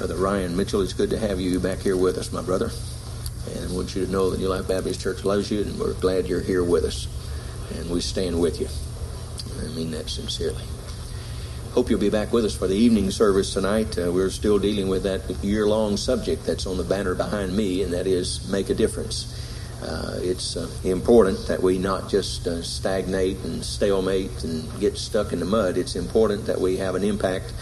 Brother Ryan Mitchell, it's good to have you back here with us, my brother. And I want you to know that New Life Baptist Church loves you, and we're glad you're here with us. And we stand with you. I mean that sincerely. Hope you'll be back with us for the evening service tonight. Uh, we're still dealing with that year long subject that's on the banner behind me, and that is make a difference. Uh, it's uh, important that we not just uh, stagnate and stalemate and get stuck in the mud. It's important that we have an impact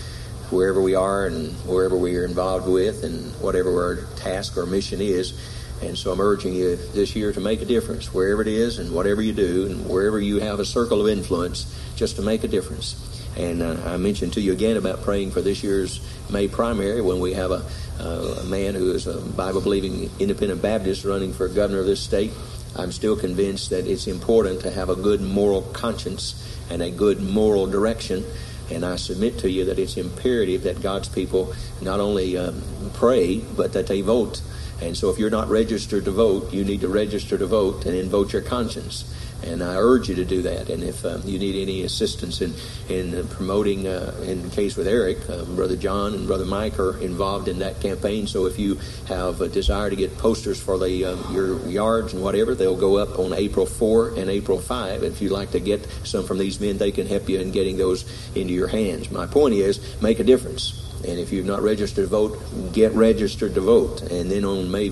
wherever we are and wherever we are involved with and whatever our task or mission is. And so I'm urging you this year to make a difference wherever it is and whatever you do and wherever you have a circle of influence, just to make a difference. And uh, I mentioned to you again about praying for this year's May primary when we have a, uh, a man who is a Bible believing independent Baptist running for governor of this state. I'm still convinced that it's important to have a good moral conscience and a good moral direction and I submit to you that it's imperative that God's people not only um, pray, but that they vote. And so if you're not registered to vote, you need to register to vote and then vote your conscience. And I urge you to do that. And if um, you need any assistance in, in promoting, uh, in the case with Eric, uh, Brother John and Brother Mike are involved in that campaign. So if you have a desire to get posters for the um, your yards and whatever, they'll go up on April 4 and April 5. If you'd like to get some from these men, they can help you in getting those into your hands. My point is, make a difference. And if you've not registered to vote, get registered to vote. And then on May,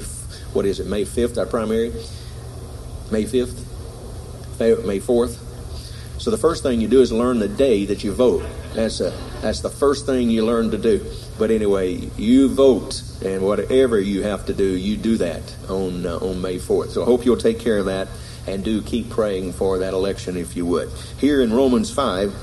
what is it, May 5th, our primary? May 5th? May 4th. So the first thing you do is learn the day that you vote. That's a, that's the first thing you learn to do. But anyway, you vote, and whatever you have to do, you do that on uh, on May 4th. So I hope you'll take care of that, and do keep praying for that election if you would. Here in Romans 5,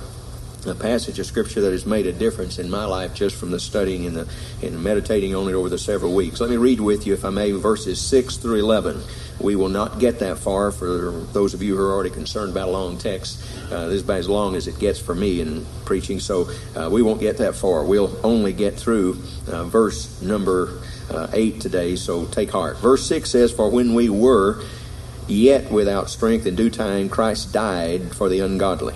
a passage of scripture that has made a difference in my life just from the studying and the and meditating on it over the several weeks. Let me read with you, if I may, verses 6 through 11. We will not get that far for those of you who are already concerned about a long text. Uh, this is about as long as it gets for me in preaching, so uh, we won't get that far. We'll only get through uh, verse number uh, 8 today, so take heart. Verse 6 says, For when we were yet without strength in due time, Christ died for the ungodly.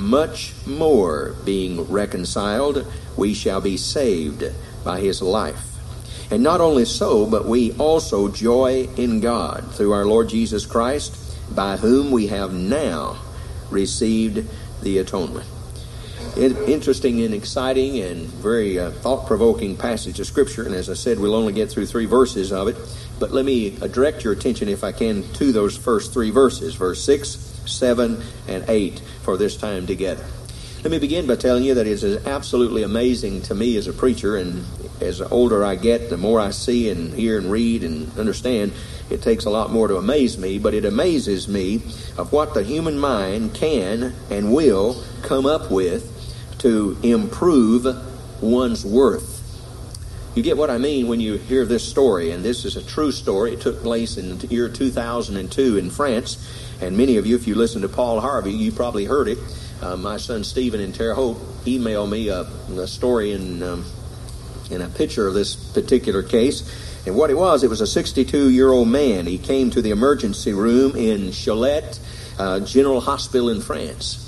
much more being reconciled, we shall be saved by his life. And not only so, but we also joy in God through our Lord Jesus Christ, by whom we have now received the atonement. Interesting and exciting and very uh, thought provoking passage of Scripture. And as I said, we'll only get through three verses of it. But let me direct your attention, if I can, to those first three verses verse 6, 7, and 8 for this time together. Let me begin by telling you that it is absolutely amazing to me as a preacher, and as older I get, the more I see and hear and read and understand, it takes a lot more to amaze me, but it amazes me of what the human mind can and will come up with to improve one's worth. You get what I mean when you hear this story, and this is a true story. It took place in the year 2002 in France and many of you, if you listen to Paul Harvey, you probably heard it. Uh, my son Stephen in Terre Haute emailed me a, a story in, um, in a picture of this particular case. And what it was, it was a 62 year old man. He came to the emergency room in Cholet uh, General Hospital in France.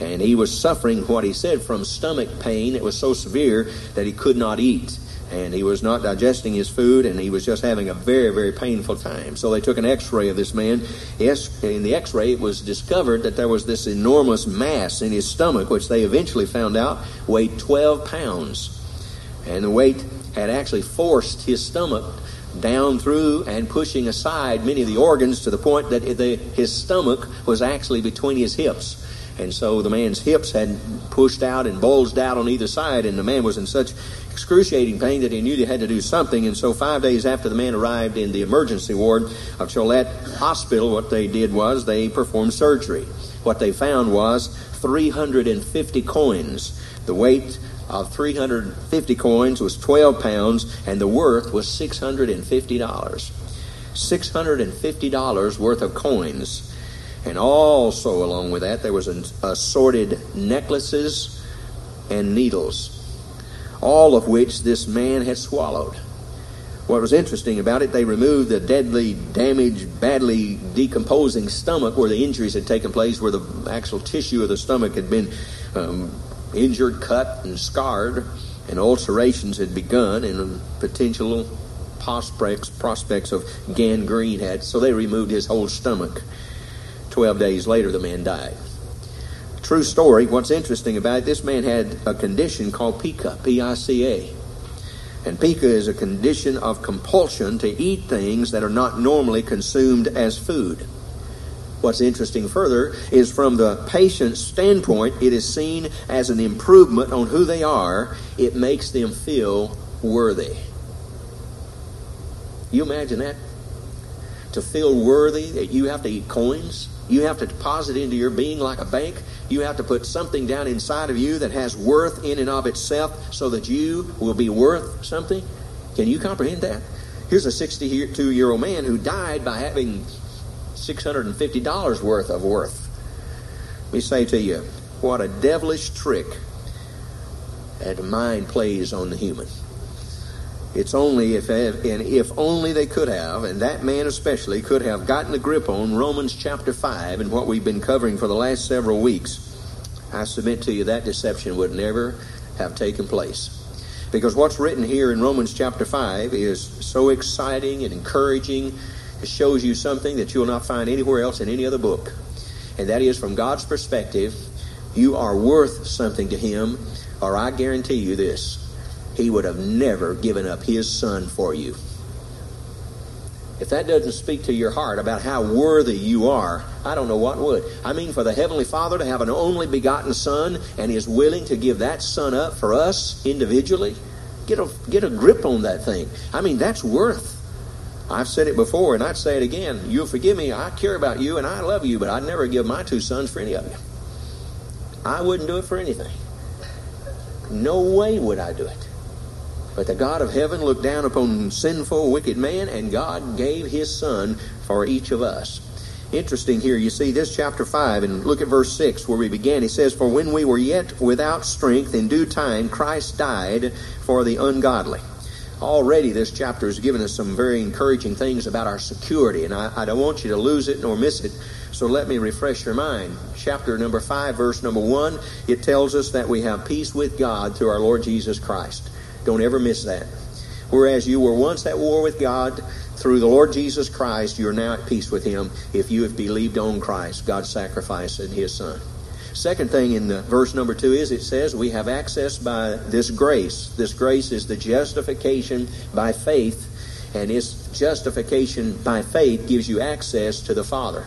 And he was suffering what he said from stomach pain. It was so severe that he could not eat and he was not digesting his food, and he was just having a very, very painful time. So they took an X-ray of this man. Yes, in the X-ray, it was discovered that there was this enormous mass in his stomach, which they eventually found out weighed 12 pounds, and the weight had actually forced his stomach down through and pushing aside many of the organs to the point that the, his stomach was actually between his hips. And so the man's hips had pushed out and bulged out on either side, and the man was in such excruciating pain that he knew he had to do something. And so, five days after the man arrived in the emergency ward of Cholet Hospital, what they did was they performed surgery. What they found was 350 coins, the weight of 350 coins was 12 pounds, and the worth was $650. $650 worth of coins. And also, along with that, there was assorted necklaces and needles, all of which this man had swallowed. What was interesting about it, they removed the deadly, damaged, badly decomposing stomach where the injuries had taken place, where the actual tissue of the stomach had been um, injured, cut, and scarred, and ulcerations had begun, and potential prospects, prospects of gangrene had. So they removed his whole stomach. Twelve days later, the man died. True story. What's interesting about it, this man had a condition called pica, P-I-C-A. And pica is a condition of compulsion to eat things that are not normally consumed as food. What's interesting further is from the patient's standpoint, it is seen as an improvement on who they are. It makes them feel worthy. You imagine that? To feel worthy that you have to eat coins, you have to deposit into your being like a bank. You have to put something down inside of you that has worth in and of itself so that you will be worth something. Can you comprehend that? Here's a 62 year old man who died by having $650 worth of worth. Let me say to you, what a devilish trick that mind plays on the human. It's only if and if only they could have, and that man especially could have gotten a grip on Romans chapter five and what we've been covering for the last several weeks. I submit to you that deception would never have taken place. Because what's written here in Romans chapter 5 is so exciting and encouraging. It shows you something that you'll not find anywhere else in any other book. And that is from God's perspective, you are worth something to Him, or I guarantee you this he would have never given up his son for you. If that doesn't speak to your heart about how worthy you are, I don't know what would. I mean, for the Heavenly Father to have an only begotten Son and is willing to give that Son up for us individually, get a, get a grip on that thing. I mean, that's worth. I've said it before and I'd say it again. You'll forgive me. I care about you and I love you, but I'd never give my two sons for any of you. I wouldn't do it for anything. No way would I do it. But the God of heaven looked down upon sinful, wicked man, and God gave his Son for each of us. Interesting here, you see this chapter 5, and look at verse 6 where we began. He says, For when we were yet without strength, in due time Christ died for the ungodly. Already, this chapter has given us some very encouraging things about our security, and I, I don't want you to lose it nor miss it. So let me refresh your mind. Chapter number 5, verse number 1, it tells us that we have peace with God through our Lord Jesus Christ. Don't ever miss that. Whereas you were once at war with God, through the Lord Jesus Christ, you are now at peace with Him if you have believed on Christ, God's sacrifice and His Son. Second thing in the verse number two is it says we have access by this grace. This grace is the justification by faith, and this justification by faith gives you access to the Father.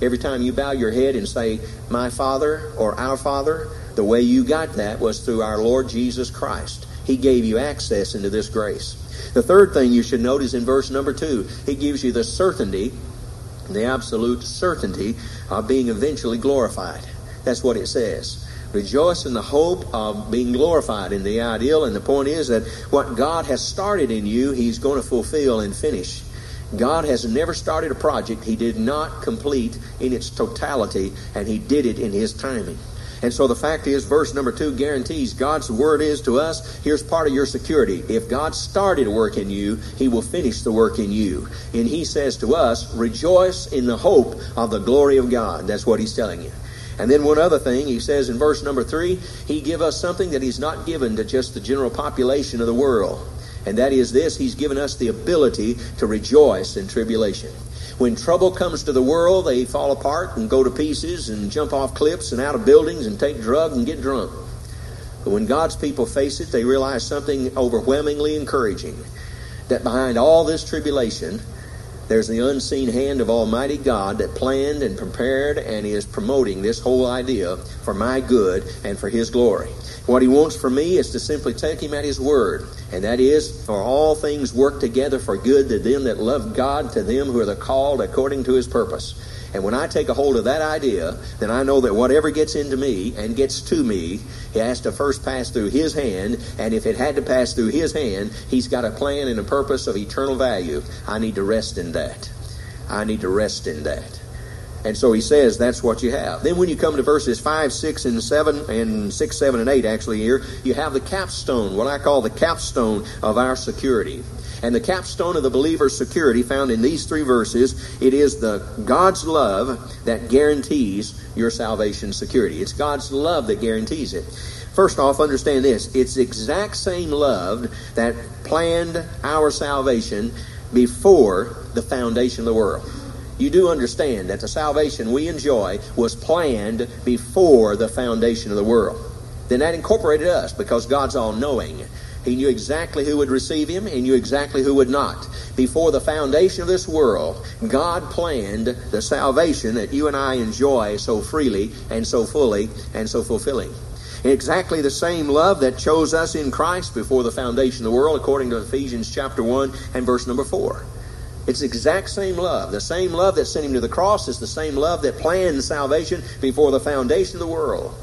Every time you bow your head and say, My Father or Our Father, the way you got that was through our Lord Jesus Christ. He gave you access into this grace. The third thing you should note is in verse number two. He gives you the certainty, the absolute certainty of being eventually glorified. That's what it says. Rejoice in the hope of being glorified in the ideal. And the point is that what God has started in you, He's going to fulfill and finish. God has never started a project He did not complete in its totality, and He did it in His timing. And so the fact is, verse number two guarantees God's word is to us, here's part of your security. If God started work in you, he will finish the work in you. And he says to us, rejoice in the hope of the glory of God. That's what he's telling you. And then one other thing, he says in verse number three, he give us something that he's not given to just the general population of the world. And that is this, he's given us the ability to rejoice in tribulation. When trouble comes to the world, they fall apart and go to pieces and jump off cliffs and out of buildings and take drugs and get drunk. But when God's people face it, they realize something overwhelmingly encouraging that behind all this tribulation, there's the unseen hand of Almighty God that planned and prepared and is promoting this whole idea for my good and for His glory. What He wants for me is to simply take Him at His word, and that is, for all things work together for good to them that love God, to them who are the called according to His purpose. And when I take a hold of that idea, then I know that whatever gets into me and gets to me, it has to first pass through His hand. And if it had to pass through His hand, He's got a plan and a purpose of eternal value. I need to rest in that. I need to rest in that. And so he says that's what you have. Then when you come to verses 5, 6, and 7, and 6, 7, and 8 actually here, you have the capstone, what I call the capstone of our security. And the capstone of the believer's security found in these three verses, it is the God's love that guarantees your salvation security. It's God's love that guarantees it. First off, understand this. It's the exact same love that planned our salvation before the foundation of the world you do understand that the salvation we enjoy was planned before the foundation of the world. Then that incorporated us because God's all knowing. He knew exactly who would receive him. He knew exactly who would not. Before the foundation of this world, God planned the salvation that you and I enjoy so freely and so fully and so fulfilling. Exactly the same love that chose us in Christ before the foundation of the world, according to Ephesians chapter 1 and verse number 4. It's the exact same love. The same love that sent him to the cross is the same love that planned salvation before the foundation of the world.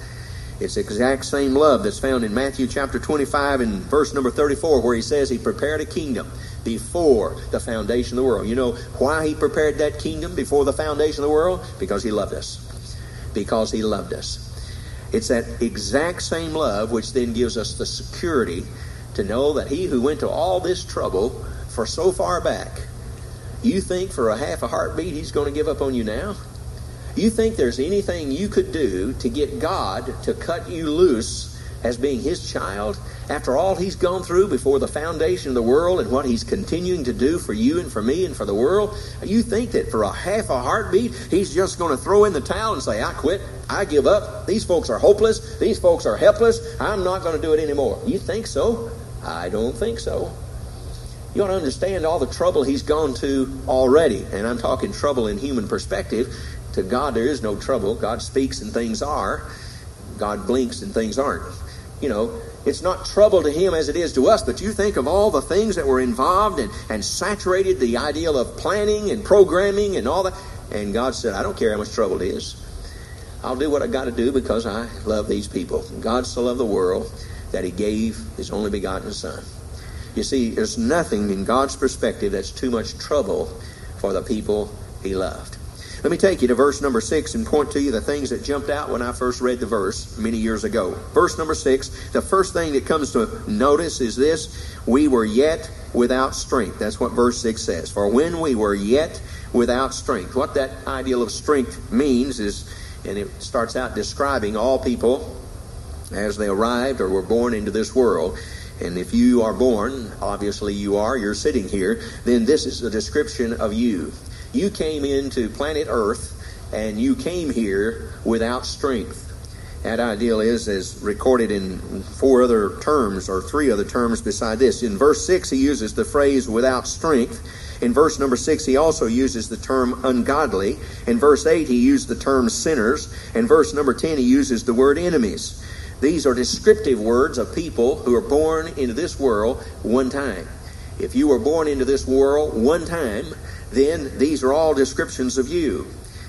It's the exact same love that's found in Matthew chapter 25 and verse number 34 where he says he prepared a kingdom before the foundation of the world. You know why he prepared that kingdom before the foundation of the world? Because he loved us. Because he loved us. It's that exact same love which then gives us the security to know that he who went to all this trouble for so far back you think for a half a heartbeat he's going to give up on you now? You think there's anything you could do to get God to cut you loose as being his child after all he's gone through before the foundation of the world and what he's continuing to do for you and for me and for the world? You think that for a half a heartbeat he's just going to throw in the towel and say, I quit, I give up, these folks are hopeless, these folks are helpless, I'm not going to do it anymore. You think so? I don't think so. You ought to understand all the trouble he's gone to already. And I'm talking trouble in human perspective. To God, there is no trouble. God speaks and things are. God blinks and things aren't. You know, it's not trouble to him as it is to us, but you think of all the things that were involved and, and saturated the ideal of planning and programming and all that. And God said, I don't care how much trouble it is. I'll do what I got to do because I love these people. God so loved the world that he gave his only begotten Son. You see, there's nothing in God's perspective that's too much trouble for the people he loved. Let me take you to verse number six and point to you the things that jumped out when I first read the verse many years ago. Verse number six, the first thing that comes to notice is this we were yet without strength. That's what verse six says. For when we were yet without strength. What that ideal of strength means is, and it starts out describing all people as they arrived or were born into this world. And if you are born, obviously you are, you're sitting here, then this is a description of you. You came into planet Earth and you came here without strength. That ideal is as recorded in four other terms or three other terms beside this. In verse 6, he uses the phrase without strength. In verse number 6, he also uses the term ungodly. In verse 8, he used the term sinners. In verse number 10, he uses the word enemies. These are descriptive words of people who are born into this world one time. If you were born into this world one time, then these are all descriptions of you.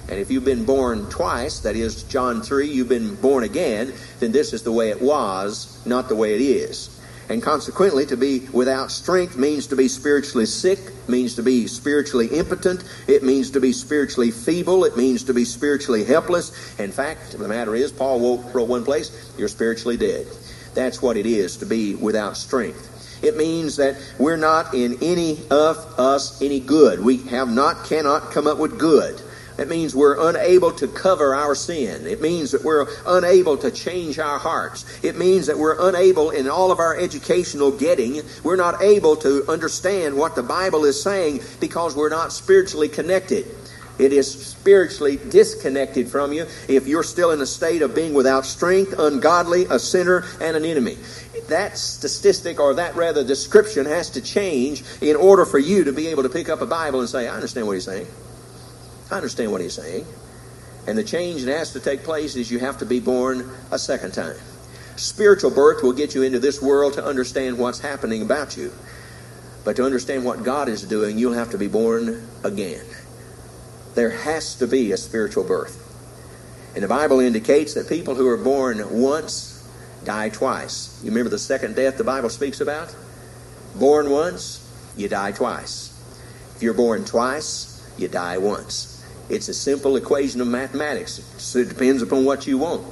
And if you've been born twice, that is John 3, you've been born again, then this is the way it was, not the way it is. And consequently, to be without strength means to be spiritually sick, means to be spiritually impotent, it means to be spiritually feeble, it means to be spiritually helpless. In fact, the matter is, Paul wrote one place, you're spiritually dead. That's what it is to be without strength. It means that we're not in any of us any good. We have not, cannot come up with good. It means we're unable to cover our sin. It means that we're unable to change our hearts. It means that we're unable in all of our educational getting, we're not able to understand what the Bible is saying because we're not spiritually connected. It is spiritually disconnected from you if you're still in a state of being without strength, ungodly, a sinner, and an enemy. That statistic, or that rather description, has to change in order for you to be able to pick up a Bible and say, I understand what he's saying. I understand what he's saying. And the change that has to take place is you have to be born a second time. Spiritual birth will get you into this world to understand what's happening about you. But to understand what God is doing, you'll have to be born again. There has to be a spiritual birth. And the Bible indicates that people who are born once die twice. You remember the second death the Bible speaks about? Born once, you die twice. If you're born twice, you die once. It's a simple equation of mathematics. So it depends upon what you want.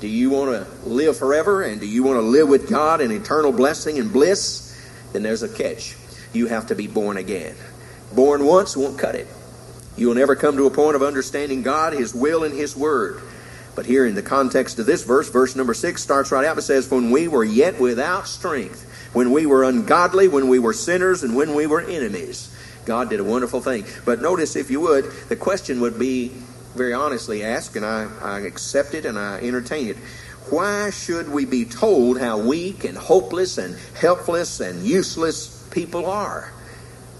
Do you want to live forever and do you want to live with God in eternal blessing and bliss? Then there's a catch. You have to be born again. Born once won't cut it. You will never come to a point of understanding God, His will, and His Word. But here in the context of this verse, verse number six starts right out and says, When we were yet without strength, when we were ungodly, when we were sinners, and when we were enemies. God did a wonderful thing. But notice, if you would, the question would be very honestly asked, and I, I accept it and I entertain it. Why should we be told how weak and hopeless and helpless and useless people are?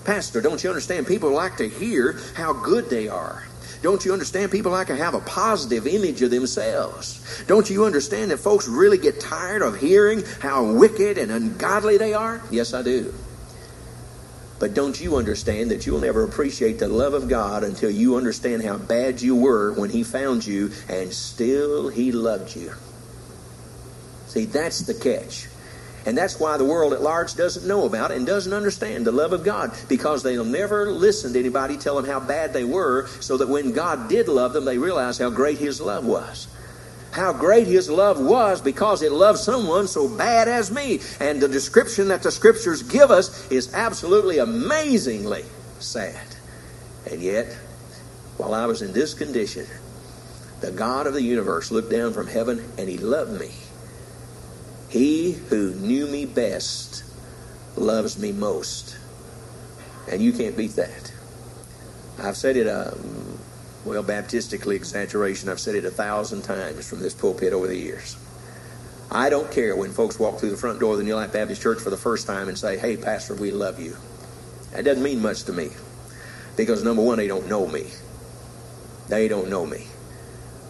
Pastor, don't you understand? People like to hear how good they are. Don't you understand? People like to have a positive image of themselves. Don't you understand that folks really get tired of hearing how wicked and ungodly they are? Yes, I do. But don't you understand that you'll never appreciate the love of God until you understand how bad you were when He found you and still He loved you? See, that's the catch. And that's why the world at large doesn't know about and doesn't understand the love of God because they'll never listen to anybody tell them how bad they were so that when God did love them, they realize how great His love was. How great His love was because it loved someone so bad as me. And the description that the Scriptures give us is absolutely amazingly sad. And yet, while I was in this condition, the God of the universe looked down from heaven and He loved me he who knew me best loves me most. And you can't beat that. I've said it, um, well, Baptistically exaggeration, I've said it a thousand times from this pulpit over the years. I don't care when folks walk through the front door of the New Life Baptist Church for the first time and say, hey, Pastor, we love you. That doesn't mean much to me. Because, number one, they don't know me. They don't know me.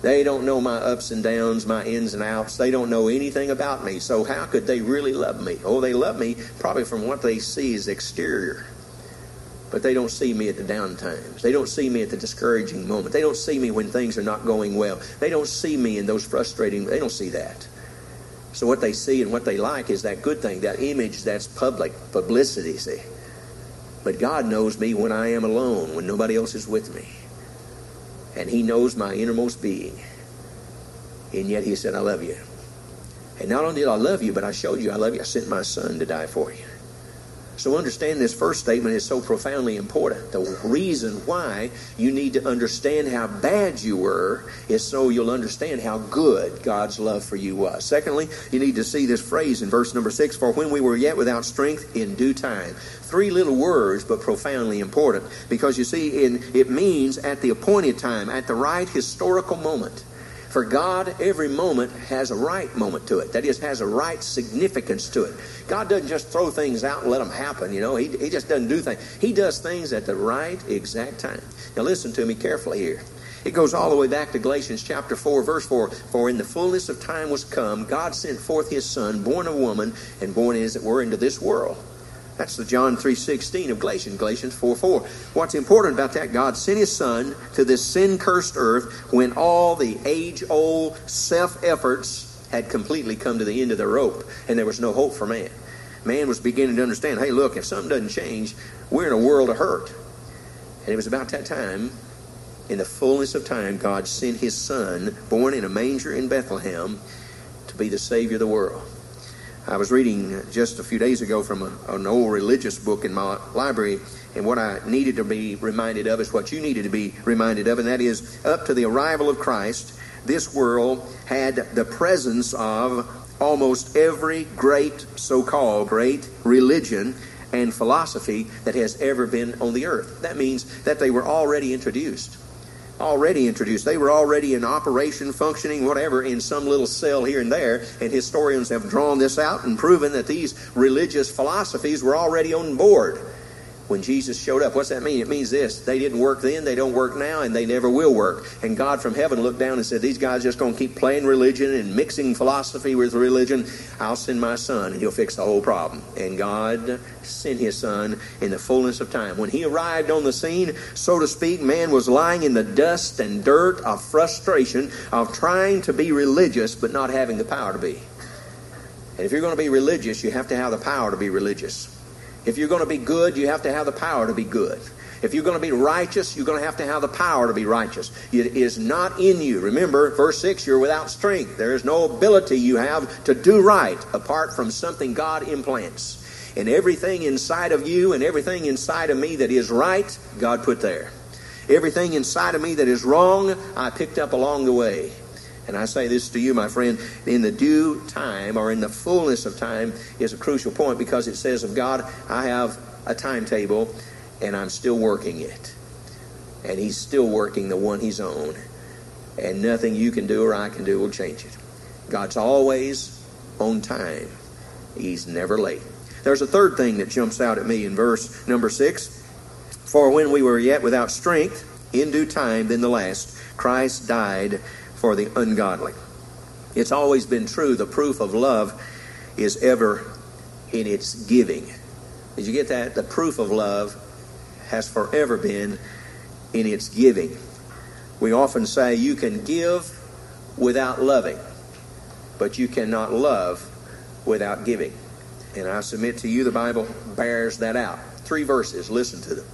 They don't know my ups and downs, my ins and outs. They don't know anything about me. So how could they really love me? Oh, they love me probably from what they see is exterior. But they don't see me at the down times. They don't see me at the discouraging moment. They don't see me when things are not going well. They don't see me in those frustrating, they don't see that. So what they see and what they like is that good thing, that image that's public, publicity, see. But God knows me when I am alone, when nobody else is with me and he knows my innermost being. And yet he said, I love you. And not only did I love you, but I showed you I love you. I sent my son to die for you. So understand this first statement is so profoundly important. The reason why you need to understand how bad you were is so you'll understand how good God's love for you was. Secondly, you need to see this phrase in verse number six, for when we were yet without strength, in due time. Three little words, but profoundly important. Because you see, in, it means at the appointed time, at the right historical moment. For God, every moment has a right moment to it. That is, has a right significance to it. God doesn't just throw things out and let them happen, you know. He, he just doesn't do things. He does things at the right exact time. Now listen to me carefully here. It goes all the way back to Galatians chapter 4, verse 4. For in the fullness of time was come, God sent forth his Son, born of woman, and born, as it were, into this world. That's the John 3.16 of Galatians, Galatians 4.4. What's important about that, God sent His Son to this sin-cursed earth when all the age-old self-efforts had completely come to the end of the rope and there was no hope for man. Man was beginning to understand, hey, look, if something doesn't change, we're in a world of hurt. And it was about that time, in the fullness of time, God sent His Son, born in a manger in Bethlehem, to be the Savior of the world. I was reading just a few days ago from a, an old religious book in my library, and what I needed to be reminded of is what you needed to be reminded of, and that is up to the arrival of Christ, this world had the presence of almost every great, so called great religion and philosophy that has ever been on the earth. That means that they were already introduced already introduced. They were already in operation, functioning, whatever, in some little cell here and there. And historians have drawn this out and proven that these religious philosophies were already on board. When Jesus showed up. What's that mean? It means this. They didn't work then, they don't work now, and they never will work. And God from heaven looked down and said, These guys just going to keep playing religion and mixing philosophy with religion. I'll send my son, and he'll fix the whole problem. And God sent his son in the fullness of time. When he arrived on the scene, so to speak, man was lying in the dust and dirt of frustration of trying to be religious but not having the power to be. And if you're going to be religious, you have to have the power to be religious. If you're going to be good, you have to have the power to be good. If you're going to be righteous, you're going to have to have the power to be righteous. It is not in you. Remember, verse 6, you're without strength. There is no ability you have to do right apart from something God implants. And everything inside of you and everything inside of me that is right, God put there. Everything inside of me that is wrong, I picked up along the way. And I say this to you, my friend, in the due time or in the fullness of time is a crucial point because it says of God, I have a timetable and I'm still working it. And He's still working the one He's on. And nothing you can do or I can do will change it. God's always on time, He's never late. There's a third thing that jumps out at me in verse number six. For when we were yet without strength, in due time, then the last, Christ died for the ungodly. It's always been true. The proof of love is ever in its giving. Did you get that? The proof of love has forever been in its giving. We often say you can give without loving, but you cannot love without giving. And I submit to you, the Bible bears that out. Three verses, listen to them.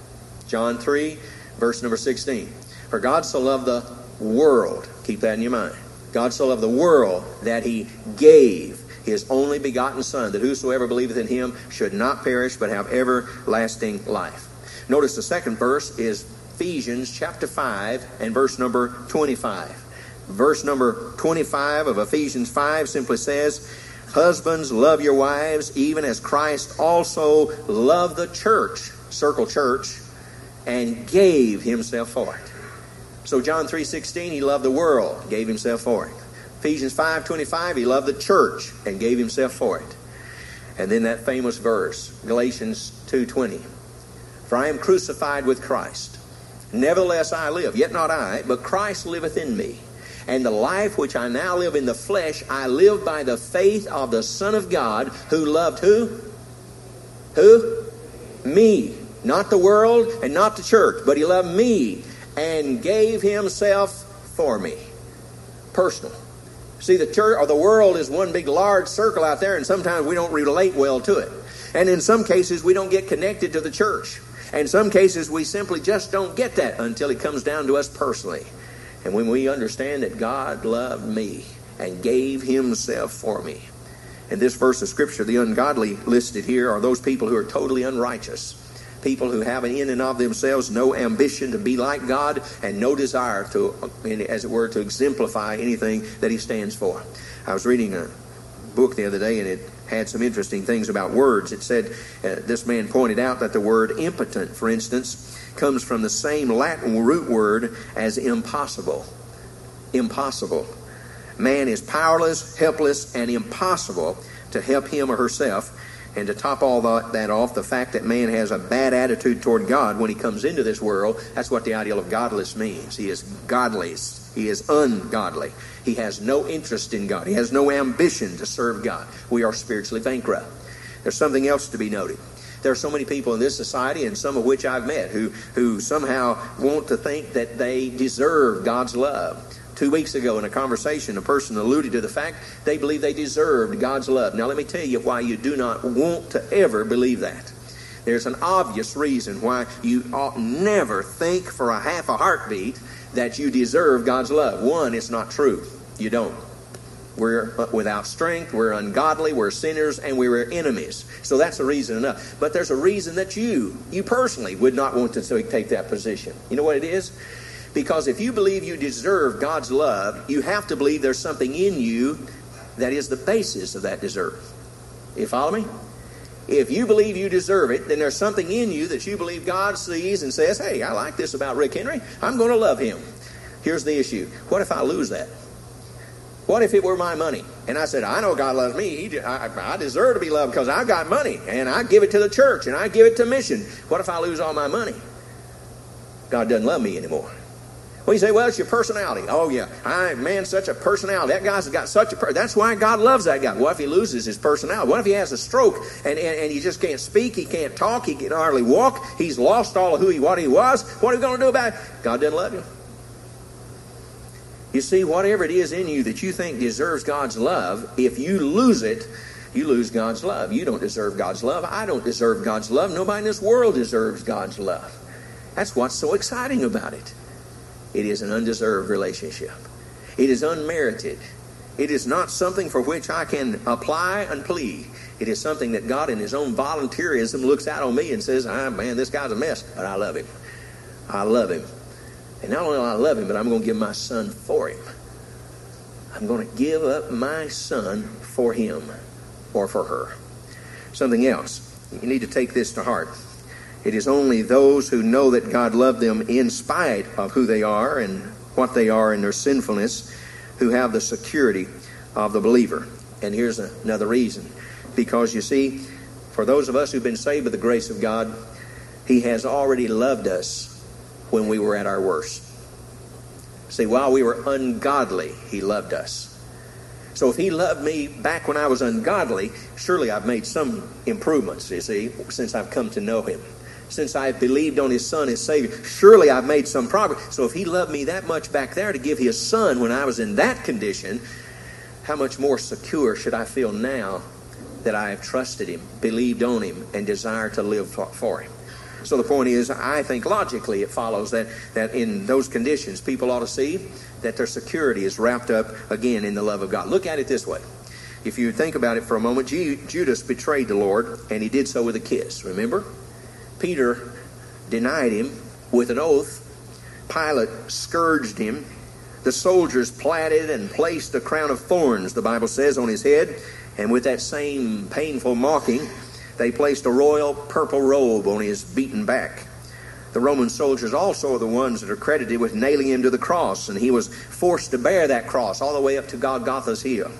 John 3, verse number 16. For God so loved the world. Keep that in your mind. God so loved the world that he gave his only begotten Son, that whosoever believeth in him should not perish but have everlasting life. Notice the second verse is Ephesians chapter 5 and verse number 25. Verse number 25 of Ephesians 5 simply says, Husbands, love your wives, even as Christ also loved the church, circle church, and gave himself for it. So John 3.16, he loved the world, gave himself for it. Ephesians 5.25, he loved the church and gave himself for it. And then that famous verse, Galatians 2.20. For I am crucified with Christ. Nevertheless I live, yet not I, but Christ liveth in me. And the life which I now live in the flesh, I live by the faith of the Son of God, who loved who? Who? Me. Not the world and not the church, but he loved me and gave himself for me. Personal. See, the church or the world is one big large circle out there, and sometimes we don't relate well to it. And in some cases, we don't get connected to the church. And in some cases, we simply just don't get that until it comes down to us personally. And when we understand that God loved me and gave himself for me. In this verse of Scripture, the ungodly listed here are those people who are totally unrighteous people who have in and of themselves no ambition to be like God and no desire to, as it were, to exemplify anything that He stands for. I was reading a book the other day and it had some interesting things about words. It said, uh, this man pointed out that the word impotent, for instance, comes from the same Latin root word as impossible. Impossible. Man is powerless, helpless, and impossible to help him or herself and to top all that off, the fact that man has a bad attitude toward God when he comes into this world, that's what the ideal of godless means. He is godless. He is ungodly. He has no interest in God. He has no ambition to serve God. We are spiritually bankrupt. There's something else to be noted. There are so many people in this society, and some of which I've met, who, who somehow want to think that they deserve God's love. Two weeks ago in a conversation, a person alluded to the fact they believe they deserved God's love. Now, let me tell you why you do not want to ever believe that. There's an obvious reason why you ought never think for a half a heartbeat that you deserve God's love. One, it's not true. You don't. We're uh, without strength, we're ungodly, we're sinners, and we're enemies. So that's a reason enough. But there's a reason that you, you personally, would not want to take that position. You know what it is? Because if you believe you deserve God's love, you have to believe there's something in you that is the basis of that deserve. You follow me? If you believe you deserve it, then there's something in you that you believe God sees and says, hey, I like this about Rick Henry. I'm going to love him. Here's the issue. What if I lose that? What if it were my money And I said, I know God loves me. He, I, I deserve to be loved because I've got money and I give it to the church and I give it to mission. What if I lose all my money? God doesn't love me anymore. Well, you say, well, it's your personality. Oh, yeah. I, man, such a personality. That guy's got such a per- That's why God loves that guy. What if he loses his personality? What if he has a stroke and, and, and he just can't speak, he can't talk, he can hardly walk, he's lost all of who he, what he was? What are we going to do about it? God doesn't love you. You see, whatever it is in you that you think deserves God's love, if you lose it, you lose God's love. You don't deserve God's love. I don't deserve God's love. Nobody in this world deserves God's love. That's what's so exciting about it. It is an undeserved relationship. It is unmerited. It is not something for which I can apply and plead. It is something that God, in His own volunteerism, looks out on me and says, ah, man, this guy's a mess, but I love him. I love him. And not only do I love him, but I'm going to give my son for him. I'm going to give up my son for him or for her. Something else. You need to take this to heart. It is only those who know that God loved them in spite of who they are and what they are in their sinfulness who have the security of the believer. And here's another reason. Because you see, for those of us who've been saved by the grace of God, He has already loved us when we were at our worst. See, while we were ungodly, He loved us. So if He loved me back when I was ungodly, surely I've made some improvements, you see, since I've come to know Him since I've believed on His Son as Savior. Surely I've made some progress. So if He loved me that much back there to give His Son when I was in that condition, how much more secure should I feel now that I have trusted Him, believed on Him, and desire to live for Him? So the point is, I think logically it follows that, that in those conditions, people ought to see that their security is wrapped up again in the love of God. Look at it this way. If you think about it for a moment, Judas betrayed the Lord, and he did so with a kiss. Remember? Peter denied him with an oath. Pilate scourged him. The soldiers platted and placed a crown of thorns, the Bible says, on his head. And with that same painful mocking, they placed a royal purple robe on his beaten back. The Roman soldiers also are the ones that are credited with nailing him to the cross, and he was forced to bear that cross all the way up to Golgotha's hill.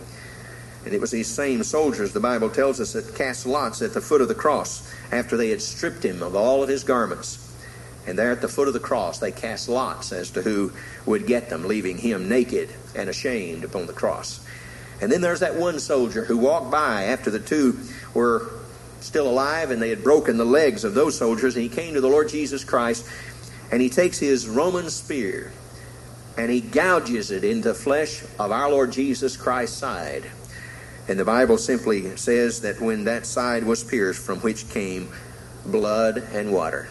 And it was these same soldiers, the Bible tells us, that cast lots at the foot of the cross after they had stripped him of all of his garments. And there at the foot of the cross, they cast lots as to who would get them, leaving him naked and ashamed upon the cross. And then there's that one soldier who walked by after the two were still alive and they had broken the legs of those soldiers. And he came to the Lord Jesus Christ and he takes his Roman spear and he gouges it into the flesh of our Lord Jesus Christ's side. And the Bible simply says that when that side was pierced, from which came blood and water.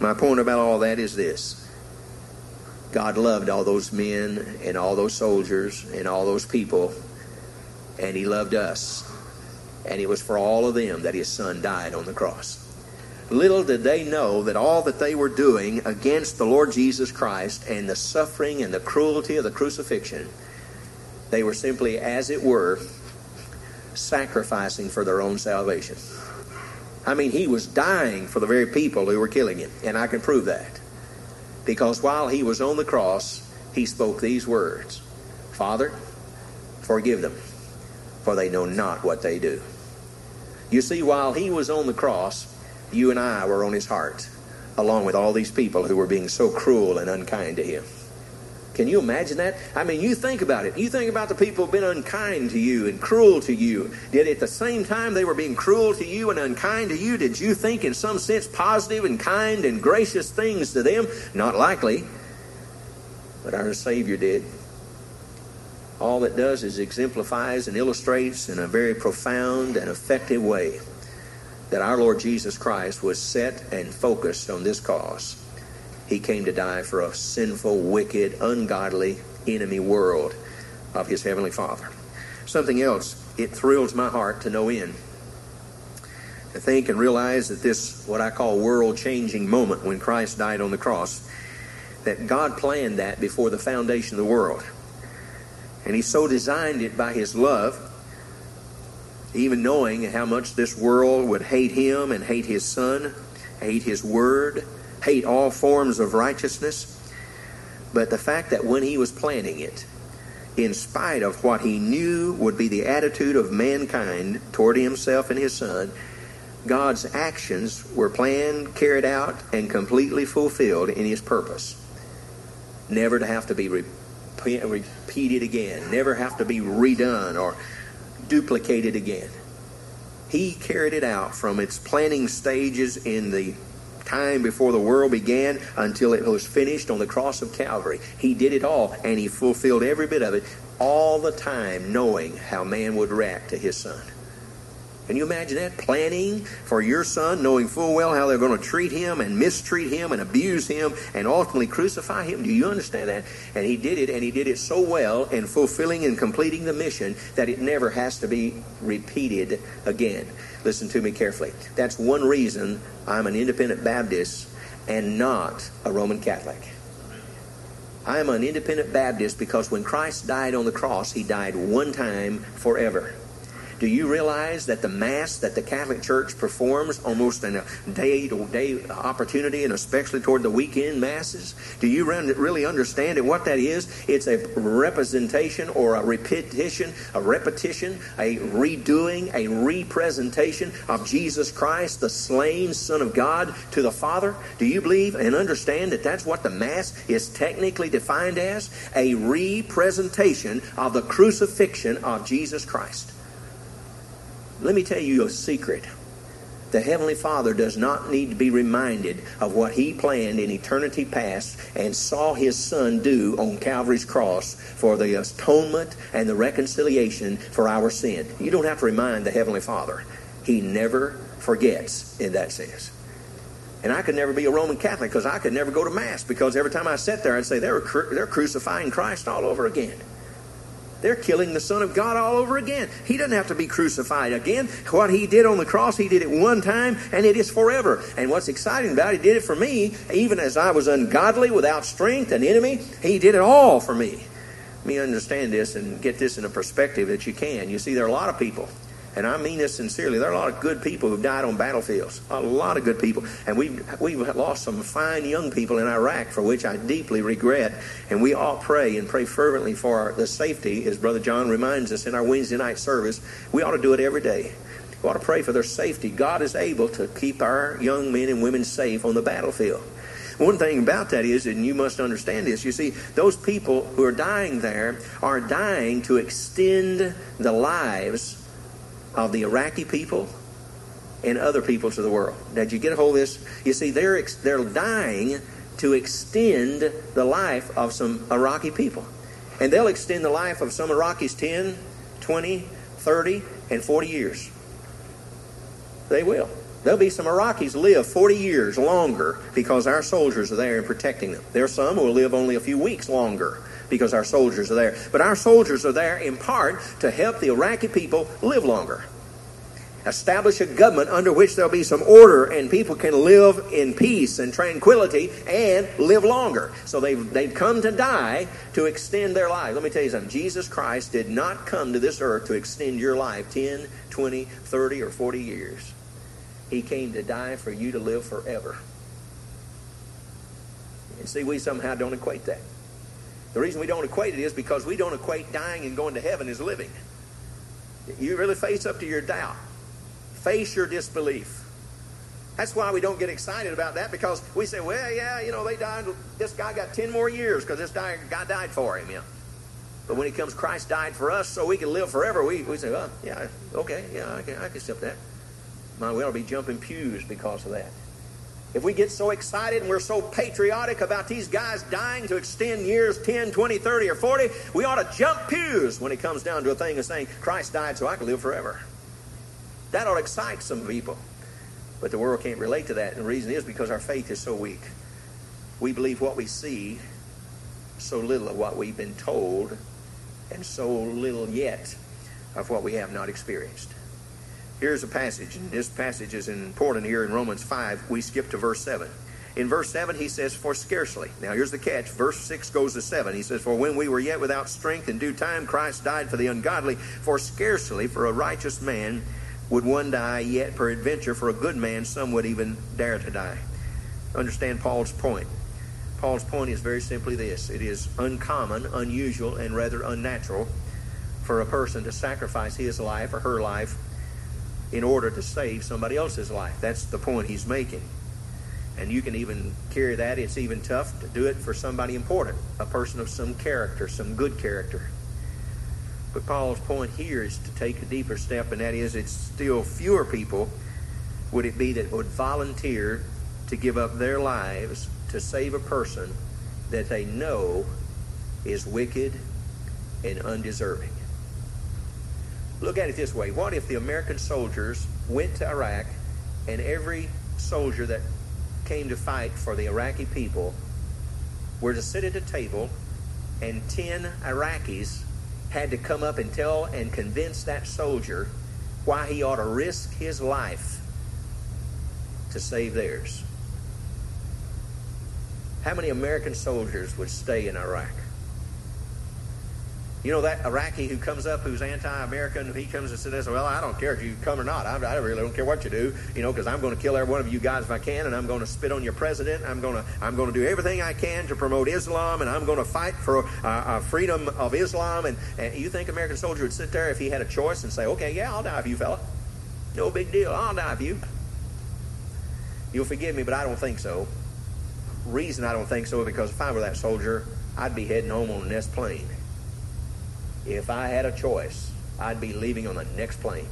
My point about all that is this God loved all those men and all those soldiers and all those people, and He loved us. And it was for all of them that His Son died on the cross. Little did they know that all that they were doing against the Lord Jesus Christ and the suffering and the cruelty of the crucifixion they were simply, as it were, sacrificing for their own salvation. I mean, he was dying for the very people who were killing him, and I can prove that. Because while he was on the cross, he spoke these words Father, forgive them, for they know not what they do. You see, while he was on the cross, you and I were on his heart, along with all these people who were being so cruel and unkind to him. Can you imagine that? I mean, you think about it. You think about the people who've been unkind to you and cruel to you. Did at the same time they were being cruel to you and unkind to you, did you think in some sense positive and kind and gracious things to them? Not likely. But our Savior did. All it does is exemplifies and illustrates in a very profound and effective way that our Lord Jesus Christ was set and focused on this cause he came to die for a sinful, wicked, ungodly, enemy world of his Heavenly Father. Something else, it thrills my heart to no end. To think and realize that this, what I call world changing moment when Christ died on the cross, that God planned that before the foundation of the world. And He so designed it by His love, even knowing how much this world would hate Him and hate His Son, hate His Word, hate all forms of righteousness. But the fact that when he was planning it, in spite of what he knew would be the attitude of mankind toward himself and his son, God's actions were planned, carried out, and completely fulfilled in his purpose. Never to have to be repeated again, never have to be redone or duplicated again. He carried it out from its planning stages in the time before the world began until it was finished on the cross of Calvary. He did it all, and he fulfilled every bit of it, all the time knowing how man would react to his son. Can you imagine that? Planning for your son, knowing full well how they're going to treat him and mistreat him and abuse him and ultimately crucify him. Do you understand that? And he did it, and he did it so well in fulfilling and completing the mission that it never has to be repeated again. Listen to me carefully. That's one reason I'm an independent Baptist and not a Roman Catholic. I am an independent Baptist because when Christ died on the cross, he died one time forever. Do you realize that the Mass that the Catholic Church performs almost in a day to day opportunity, and especially toward the weekend Masses? Do you really understand it, what that is? It's a representation or a repetition, a repetition, a redoing, a representation of Jesus Christ, the slain Son of God, to the Father. Do you believe and understand that that's what the Mass is technically defined as? A representation of the crucifixion of Jesus Christ. Let me tell you a secret. The Heavenly Father does not need to be reminded of what He planned in eternity past and saw His Son do on Calvary's cross for the atonement and the reconciliation for our sin. You don't have to remind the Heavenly Father. He never forgets in that sense. And I could never be a Roman Catholic because I could never go to Mass because every time I sat there, I'd say, they're, they're crucifying Christ all over again. They're killing the Son of God all over again. He doesn't have to be crucified again. What he did on the cross, he did it one time, and it is forever. And what's exciting about it, he did it for me, even as I was ungodly, without strength, an enemy. He did it all for me. Let me understand this and get this in a perspective that you can. You see, there are a lot of people and I mean this sincerely. There are a lot of good people who've died on battlefields. A lot of good people. And we've, we've lost some fine young people in Iraq, for which I deeply regret. And we all pray and pray fervently for the safety, as Brother John reminds us in our Wednesday night service. We ought to do it every day. We ought to pray for their safety. God is able to keep our young men and women safe on the battlefield. One thing about that is, and you must understand this, you see, those people who are dying there are dying to extend the lives of the Iraqi people and other peoples of the world. Did you get a hold of this? You see, they're, they're dying to extend the life of some Iraqi people. And they'll extend the life of some Iraqis 10, 20, 30, and 40 years. They will. There'll be some Iraqis live 40 years longer because our soldiers are there and protecting them. There are some who will live only a few weeks longer because our soldiers are there. But our soldiers are there in part to help the Iraqi people live longer. Establish a government under which there'll be some order and people can live in peace and tranquility and live longer. So they've, they've come to die to extend their life. Let me tell you something. Jesus Christ did not come to this earth to extend your life 10, 20, 30, or 40 years. He came to die for you to live forever. And see, we somehow don't equate that. The reason we don't equate it is because we don't equate dying and going to heaven as living. You really face up to your doubt. Face your disbelief. That's why we don't get excited about that because we say, well, yeah, you know, they died. This guy got 10 more years because this guy, died for him. Yeah. But when it comes, Christ died for us so we can live forever, we, we say, well, yeah, okay, yeah, I can, I can accept that. Man, we ought to be jumping pews because of that. If we get so excited and we're so patriotic about these guys dying to extend years 10, 20, 30, or 40, we ought to jump pews when it comes down to a thing of saying, Christ died so I can live forever. That ought to excite some people. But the world can't relate to that. And the reason is because our faith is so weak. We believe what we see, so little of what we've been told, and so little yet of what we have not experienced. Here's a passage, and this passage is important here in Romans 5. We skip to verse 7. In verse 7, he says, For scarcely. Now, here's the catch. Verse 6 goes to 7. He says, For when we were yet without strength in due time, Christ died for the ungodly. For scarcely for a righteous man would one die, yet peradventure for a good man some would even dare to die. Understand Paul's point. Paul's point is very simply this it is uncommon, unusual, and rather unnatural for a person to sacrifice his life or her life in order to save somebody else's life. That's the point he's making. And you can even carry that. It's even tough to do it for somebody important, a person of some character, some good character. But Paul's point here is to take a deeper step, and that is it's still fewer people would it be that would volunteer to give up their lives to save a person that they know is wicked and undeserving. Look at it this way. What if the American soldiers went to Iraq and every soldier that came to fight for the Iraqi people were to sit at a table and 10 Iraqis had to come up and tell and convince that soldier why he ought to risk his life to save theirs? How many American soldiers would stay in Iraq? You know that Iraqi who comes up who's anti-American, he comes and says, "Well, I don't care if you come or not. I, I really don't care what you do, you know, because I'm going to kill every one of you guys if I can, and I'm going to spit on your president. I'm going to I'm going to do everything I can to promote Islam, and I'm going to fight for uh, uh, freedom of Islam." And, and you think American soldier would sit there if he had a choice and say, "Okay, yeah, I'll die for you, fella. No big deal. I'll die for you." You'll forgive me, but I don't think so. Reason I don't think so because if I were that soldier, I'd be heading home on next plane. If I had a choice, I'd be leaving on the next plane.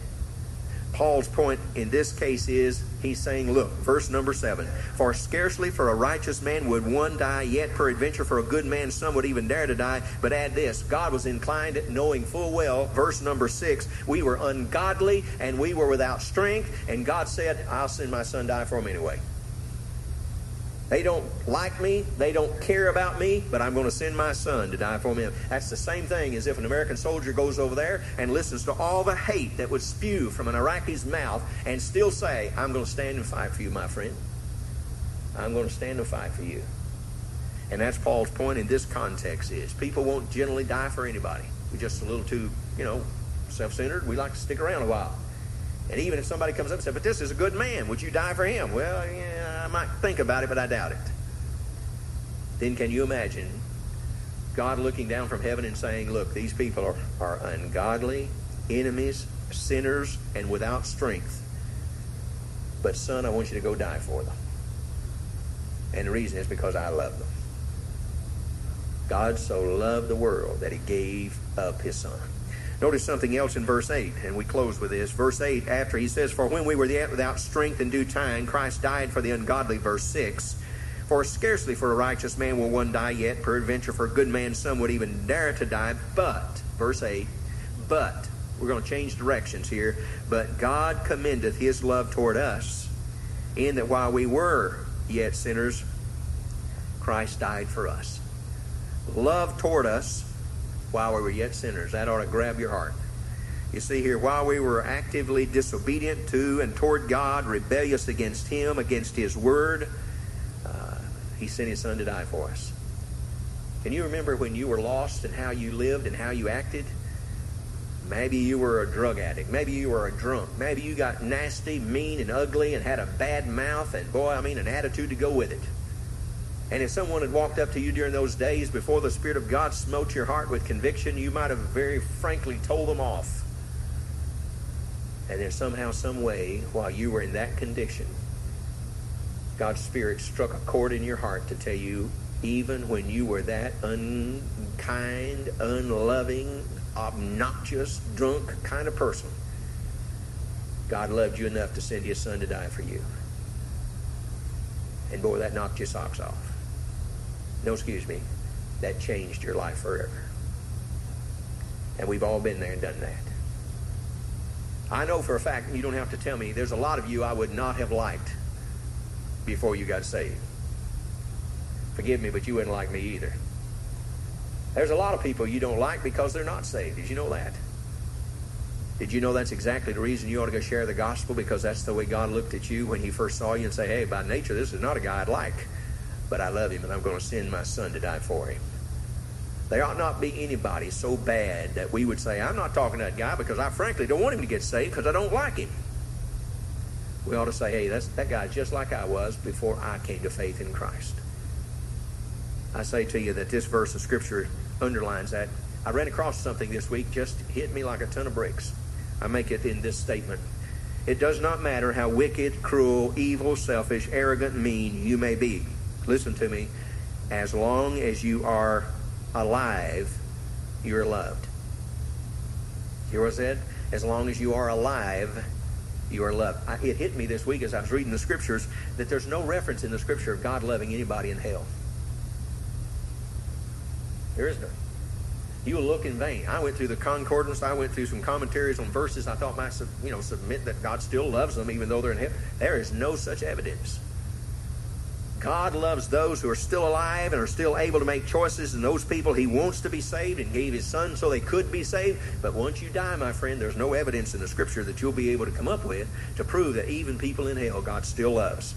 Paul's point in this case is he's saying, look, verse number seven, for scarcely for a righteous man would one die, yet peradventure for a good man some would even dare to die. But add this God was inclined, knowing full well, verse number six, we were ungodly and we were without strength, and God said, I'll send my son die for him anyway. They don't like me. They don't care about me, but I'm going to send my son to die for them. That's the same thing as if an American soldier goes over there and listens to all the hate that would spew from an Iraqi's mouth and still say, I'm going to stand and fight for you, my friend. I'm going to stand and fight for you. And that's Paul's point in this context is people won't generally die for anybody. We're just a little too, you know, self-centered. We like to stick around a while. And even if somebody comes up and says, but this is a good man, would you die for him? Well, yeah, might think about it, but I doubt it. Then can you imagine God looking down from heaven and saying, look, these people are, are ungodly, enemies, sinners, and without strength. But son, I want you to go die for them. And the reason is because I love them. God so loved the world that he gave up his son. Notice something else in verse 8, and we close with this. Verse 8, after he says, For when we were yet without strength in due time, Christ died for the ungodly. Verse 6, For scarcely for a righteous man will one die yet, peradventure for a good man some would even dare to die. But, verse 8, but, we're going to change directions here, but God commendeth his love toward us, in that while we were yet sinners, Christ died for us. Love toward us while we were yet sinners. That ought to grab your heart. You see here, while we were actively disobedient to and toward God, rebellious against Him, against His Word, uh, He sent His Son to die for us. Can you remember when you were lost and how you lived and how you acted? Maybe you were a drug addict. Maybe you were a drunk. Maybe you got nasty, mean, and ugly and had a bad mouth and, boy, I mean, an attitude to go with it. And if someone had walked up to you during those days before the Spirit of God smote your heart with conviction, you might have very frankly told them off. And then somehow, some way, while you were in that condition, God's Spirit struck a chord in your heart to tell you, even when you were that unkind, unloving, obnoxious, drunk kind of person, God loved you enough to send his son to die for you. And boy, that knocked your socks off no, excuse me, that changed your life forever. And we've all been there and done that. I know for a fact, and you don't have to tell me, there's a lot of you I would not have liked before you got saved. Forgive me, but you wouldn't like me either. There's a lot of people you don't like because they're not saved. Did you know that? Did you know that's exactly the reason you ought to go share the gospel? Because that's the way God looked at you when he first saw you and say, hey, by nature, this is not a guy I'd like but I love him and I'm going to send my son to die for him. There ought not be anybody so bad that we would say, I'm not talking to that guy because I frankly don't want him to get saved because I don't like him. We ought to say, hey, that's, that guy's just like I was before I came to faith in Christ. I say to you that this verse of Scripture underlines that. I ran across something this week, just hit me like a ton of bricks. I make it in this statement. It does not matter how wicked, cruel, evil, selfish, arrogant, mean you may be. Listen to me. As long as you are alive, you're loved. Hear what I said? As long as you are alive, you are loved. I, it hit me this week as I was reading the scriptures that there's no reference in the scripture of God loving anybody in hell. There is none. You will look in vain. I went through the concordance. I went through some commentaries on verses. I thought might you know submit that God still loves them even though they're in hell. There is no such evidence. God loves those who are still alive and are still able to make choices, and those people He wants to be saved and gave His Son so they could be saved. But once you die, my friend, there's no evidence in the Scripture that you'll be able to come up with to prove that even people in hell God still loves.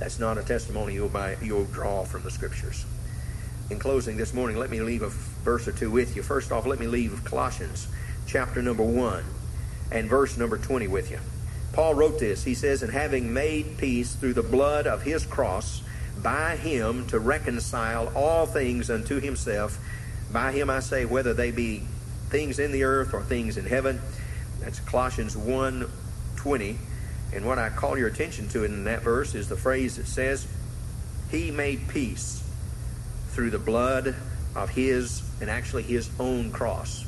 That's not a testimony you'll, buy, you'll draw from the Scriptures. In closing this morning, let me leave a verse or two with you. First off, let me leave Colossians chapter number 1 and verse number 20 with you. Paul wrote this. He says, And having made peace through the blood of his cross, by him to reconcile all things unto himself. By him I say, whether they be things in the earth or things in heaven. That's Colossians 1 20. And what I call your attention to in that verse is the phrase that says, He made peace through the blood of his, and actually his own cross.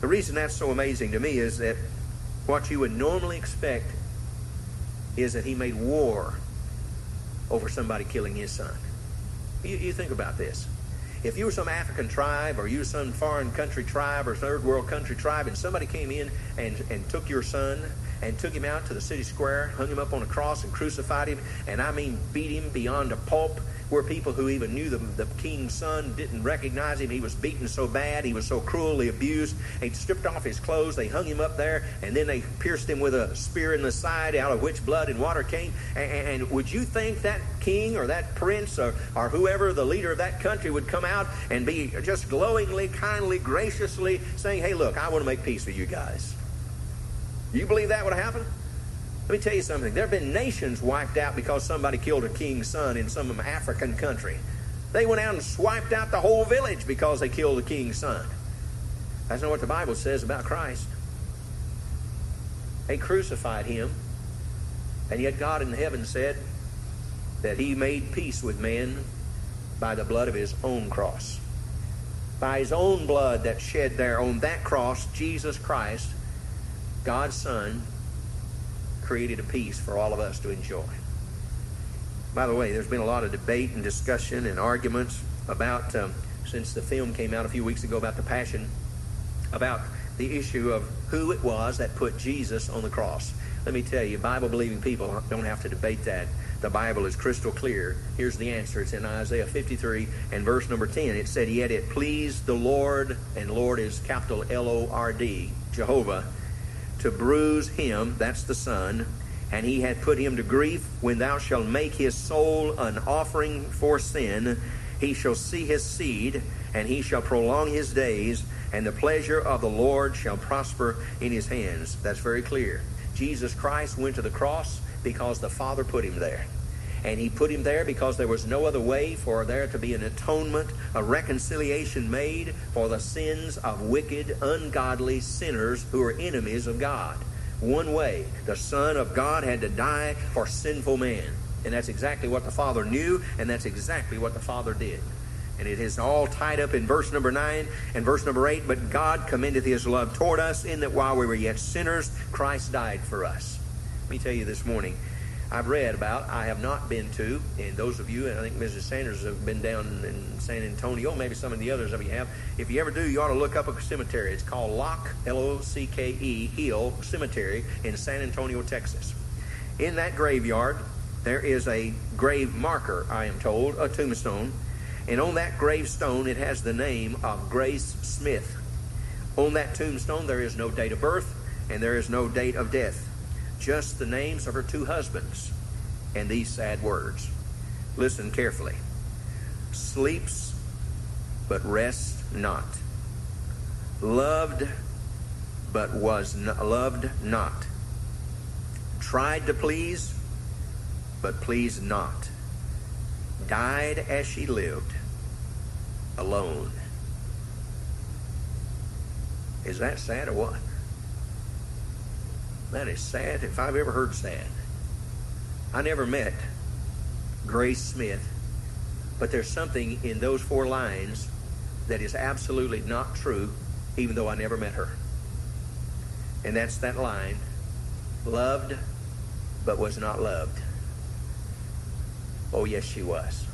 The reason that's so amazing to me is that what you would normally expect is that he made war over somebody killing his son. You, you think about this. If you were some African tribe or you were some foreign country tribe or third world country tribe and somebody came in and, and took your son and took him out to the city square, hung him up on a cross and crucified him, and I mean beat him beyond a pulp, where people who even knew the, the king's son didn't recognize him. He was beaten so bad, he was so cruelly abused. They stripped off his clothes, they hung him up there, and then they pierced him with a spear in the side, out of which blood and water came. And, and would you think that king or that prince or, or whoever the leader of that country would come out and be just glowingly, kindly, graciously saying, Hey, look, I want to make peace with you guys? You believe that would happen? Let me tell you something. There have been nations wiped out because somebody killed a king's son in some African country. They went out and swiped out the whole village because they killed the king's son. That's not what the Bible says about Christ. They crucified him, and yet God in heaven said that he made peace with men by the blood of his own cross. By his own blood that shed there on that cross, Jesus Christ, God's Son, created a peace for all of us to enjoy. By the way, there's been a lot of debate and discussion and arguments about, um, since the film came out a few weeks ago about the Passion, about the issue of who it was that put Jesus on the cross. Let me tell you, Bible believing people don't have to debate that. The Bible is crystal clear. Here's the answer. It's in Isaiah 53 and verse number 10. It said, Yet it pleased the Lord, and Lord is capital L O R D, Jehovah, to bruise him, that's the Son, and he had put him to grief. When thou shalt make his soul an offering for sin, he shall see his seed, and he shall prolong his days, and the pleasure of the Lord shall prosper in his hands. That's very clear. Jesus Christ went to the cross because the Father put him there. And he put him there because there was no other way for there to be an atonement, a reconciliation made for the sins of wicked, ungodly sinners who are enemies of God. One way, the Son of God had to die for sinful man. And that's exactly what the Father knew, and that's exactly what the Father did. And it is all tied up in verse number 9 and verse number 8. But God commendeth his love toward us in that while we were yet sinners, Christ died for us. Let me tell you this morning, I've read about, I have not been to, and those of you, and I think Mrs. Sanders have been down in San Antonio, maybe some of the others of you have. If you ever do, you ought to look up a cemetery. It's called Locke, L O C K E, Hill Cemetery in San Antonio, Texas. In that graveyard, there is a grave marker, I am told, a tombstone, and on that gravestone it has the name of Grace Smith. On that tombstone, there is no date of birth and there is no date of death just the names of her two husbands and these sad words. Listen carefully. Sleeps, but rests not. Loved, but was loved not. Tried to please, but pleased not. Died as she lived, alone. Is that sad or what? That is sad if I've ever heard sad. I never met Grace Smith, but there's something in those four lines that is absolutely not true, even though I never met her. And that's that line loved but was not loved. Oh, yes, she was.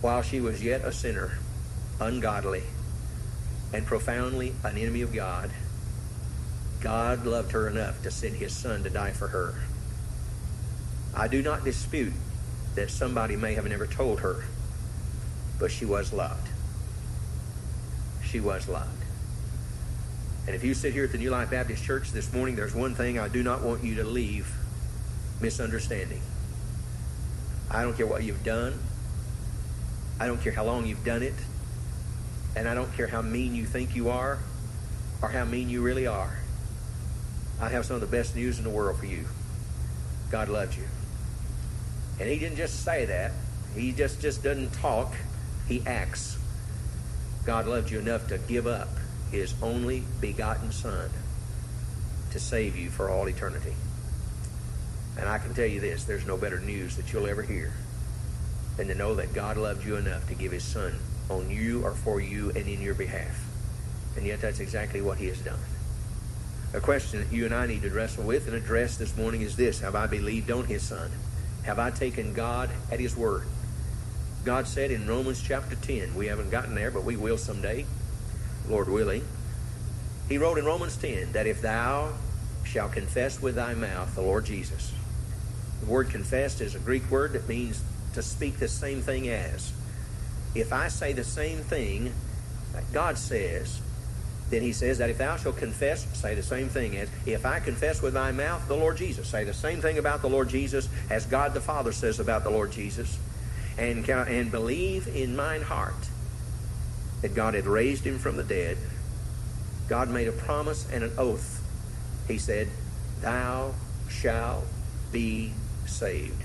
While she was yet a sinner, ungodly, and profoundly an enemy of God, God loved her enough to send his son to die for her. I do not dispute that somebody may have never told her, but she was loved. She was loved. And if you sit here at the New Life Baptist Church this morning, there's one thing I do not want you to leave misunderstanding. I don't care what you've done. I don't care how long you've done it. And I don't care how mean you think you are or how mean you really are. I have some of the best news in the world for you. God loves you. And he didn't just say that. He just, just doesn't talk. He acts. God loved you enough to give up his only begotten Son to save you for all eternity. And I can tell you this, there's no better news that you'll ever hear than to know that God loved you enough to give his Son on you or for you and in your behalf. And yet that's exactly what he has done. A question that you and I need to wrestle with and address this morning is this Have I believed on his Son? Have I taken God at his word? God said in Romans chapter 10, we haven't gotten there, but we will someday, Lord willing. He wrote in Romans 10 that if thou shalt confess with thy mouth the Lord Jesus, the word confessed is a Greek word that means to speak the same thing as. If I say the same thing that God says, then he says that if thou shalt confess, say the same thing as, if I confess with my mouth the Lord Jesus, say the same thing about the Lord Jesus as God the Father says about the Lord Jesus, and, and believe in mine heart that God had raised him from the dead, God made a promise and an oath. He said, Thou shalt be saved.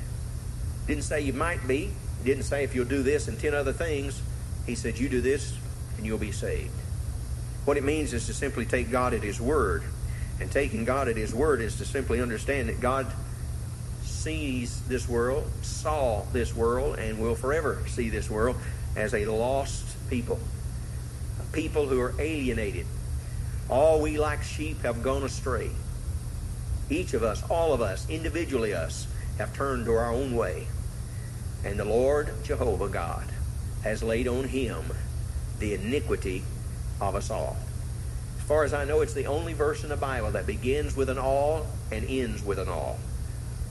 Didn't say you might be. Didn't say if you'll do this and ten other things. He said, You do this and you'll be saved. What it means is to simply take God at His word. And taking God at His word is to simply understand that God sees this world, saw this world, and will forever see this world as a lost people. People who are alienated. All we like sheep have gone astray. Each of us, all of us, individually us, have turned to our own way. And the Lord Jehovah God has laid on him the iniquity of us all. As far as I know, it's the only verse in the Bible that begins with an all and ends with an all.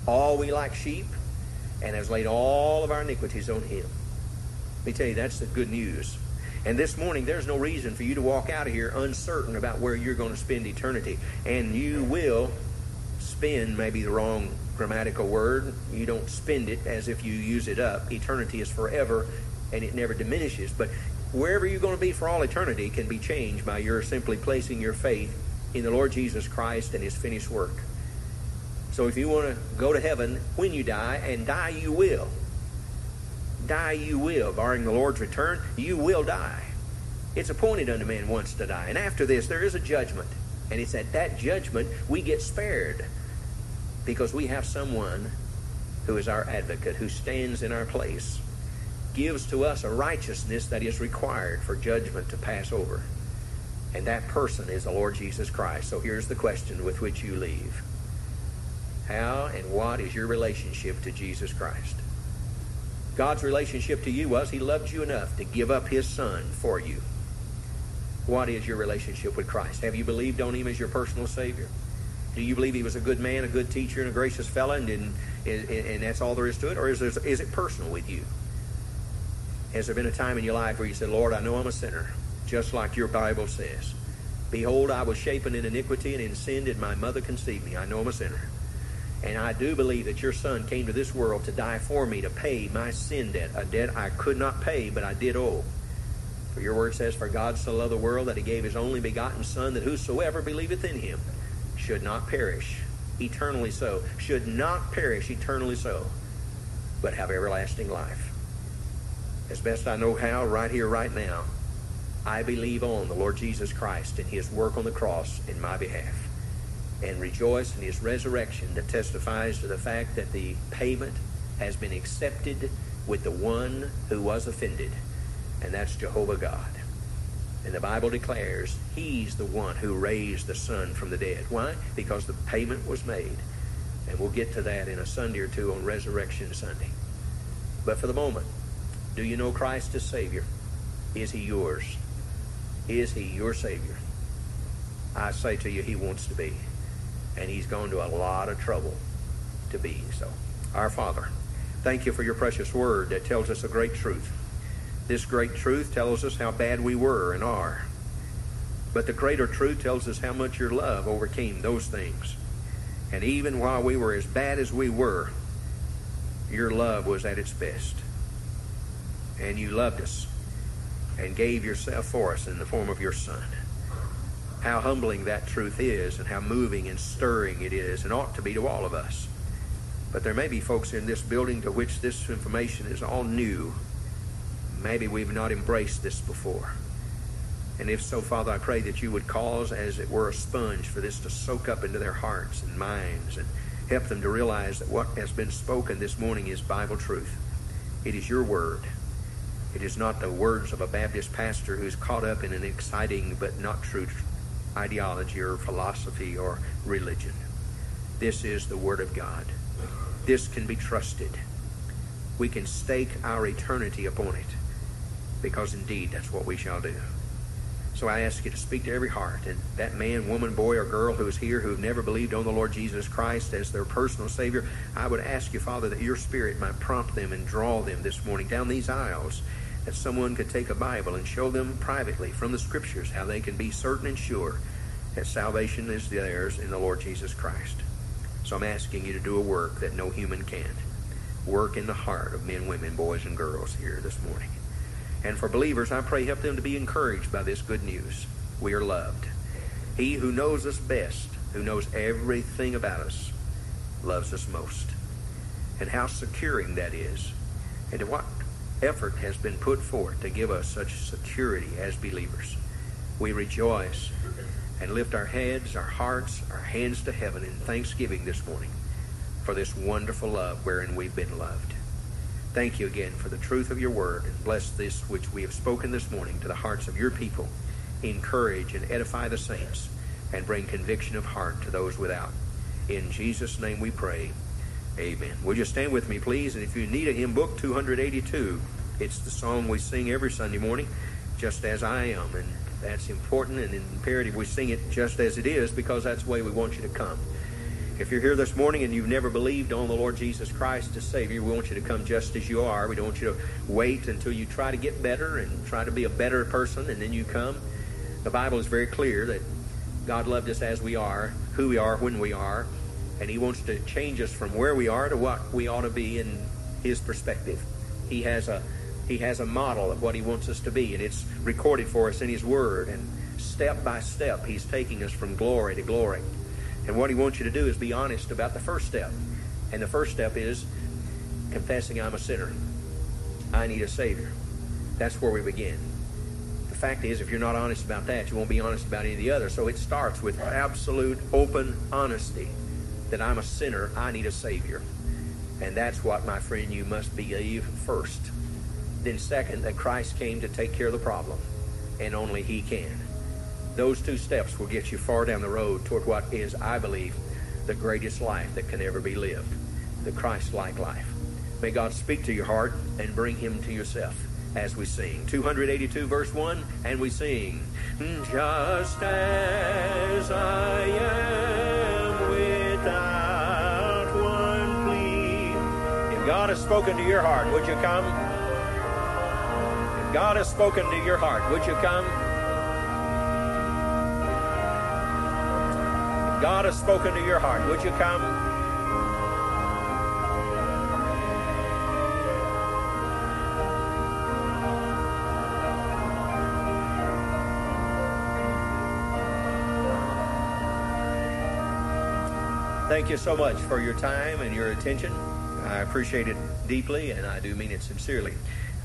All we like sheep, and has laid all of our iniquities on him. Let me tell you, that's the good news. And this morning, there's no reason for you to walk out of here uncertain about where you're going to spend eternity. And you will spend, maybe the wrong grammatical word. You don't spend it as if you use it up. Eternity is forever and it never diminishes. But wherever you're going to be for all eternity can be changed by your simply placing your faith in the Lord Jesus Christ and his finished work. So if you want to go to heaven when you die, and die you will, die you will, barring the Lord's return, you will die. It's appointed unto man once to die. And after this, there is a judgment. And it's at that judgment we get spared because we have someone who is our advocate, who stands in our place gives to us a righteousness that is required for judgment to pass over. And that person is the Lord Jesus Christ. So here's the question with which you leave How and what is your relationship to Jesus Christ? God's relationship to you was He loved you enough to give up His Son for you. What is your relationship with Christ? Have you believed on Him as your personal Savior? Do you believe He was a good man, a good teacher, and a gracious fellow, and, and, and that's all there is to it? Or is, there, is it personal with you? Has there been a time in your life where you said, Lord, I know I'm a sinner, just like your Bible says? Behold, I was shapen in iniquity, and in sin did my mother conceive me. I know I'm a sinner. And I do believe that your Son came to this world to die for me, to pay my sin debt, a debt I could not pay, but I did owe. For your word says, For God so loved the world that he gave his only begotten Son, that whosoever believeth in him should not perish, eternally so, should not perish eternally so, but have everlasting life. As best I know how, right here, right now, I believe on the Lord Jesus Christ and his work on the cross in my behalf and rejoice in his resurrection that testifies to the fact that the payment has been accepted with the one who was offended, and that's Jehovah God. And the Bible declares he's the one who raised the Son from the dead. Why? Because the payment was made. And we'll get to that in a Sunday or two on Resurrection Sunday. But for the moment, do you know Christ as Savior? Is he yours? Is he your Savior? I say to you, he wants to be. And he's gone to a lot of trouble to be so. Our Father, thank you for your precious word that tells us a great truth. This great truth tells us how bad we were and are. But the greater truth tells us how much your love overcame those things. And even while we were as bad as we were, your love was at its best. And you loved us and gave yourself for us in the form of your Son. How humbling that truth is, and how moving and stirring it is, and ought to be to all of us. But there may be folks in this building to which this information is all new. Maybe we've not embraced this before. And if so, Father, I pray that you would cause, as it were, a sponge for this to soak up into their hearts and minds and help them to realize that what has been spoken this morning is Bible truth. It is your word. It is not the words of a Baptist pastor who's caught up in an exciting but not true ideology or philosophy or religion. This is the Word of God. This can be trusted. We can stake our eternity upon it because indeed that's what we shall do. So I ask you to speak to every heart. And that man, woman, boy, or girl who is here who have never believed on the Lord Jesus Christ as their personal Savior, I would ask you, Father, that your Spirit might prompt them and draw them this morning down these aisles. That someone could take a Bible and show them privately from the Scriptures how they can be certain and sure that salvation is theirs in the Lord Jesus Christ. So I'm asking you to do a work that no human can. Work in the heart of men, women, boys, and girls here this morning. And for believers, I pray help them to be encouraged by this good news. We are loved. He who knows us best, who knows everything about us, loves us most. And how securing that is. And to what effort has been put forth to give us such security as believers. We rejoice and lift our heads, our hearts, our hands to heaven in thanksgiving this morning for this wonderful love wherein we've been loved. Thank you again for the truth of your word, and bless this which we have spoken this morning to the hearts of your people. Encourage and edify the saints, and bring conviction of heart to those without. In Jesus' name we pray. Amen. Will you stand with me, please? And if you need a hymn book, 282, it's the song we sing every Sunday morning, just as I am. And that's important and imperative we sing it just as it is because that's the way we want you to come. If you're here this morning and you've never believed on the Lord Jesus Christ as Savior, we want you to come just as you are. We don't want you to wait until you try to get better and try to be a better person and then you come. The Bible is very clear that God loved us as we are, who we are, when we are, and He wants to change us from where we are to what we ought to be in His perspective. He has a He has a model of what He wants us to be, and it's recorded for us in His Word. And step by step, He's taking us from glory to glory. And what he wants you to do is be honest about the first step. And the first step is confessing I'm a sinner. I need a Savior. That's where we begin. The fact is, if you're not honest about that, you won't be honest about any of the others. So it starts with absolute open honesty that I'm a sinner, I need a Savior. And that's what, my friend, you must believe first. Then, second, that Christ came to take care of the problem, and only He can. Those two steps will get you far down the road toward what is, I believe, the greatest life that can ever be lived the Christ like life. May God speak to your heart and bring Him to yourself as we sing. 282, verse 1, and we sing, Just as I am without one plea. If God has spoken to your heart, would you come? If God has spoken to your heart, would you come? If God has spoken to your heart. Would you come? Thank you so much for your time and your attention. I appreciate it deeply, and I do mean it sincerely.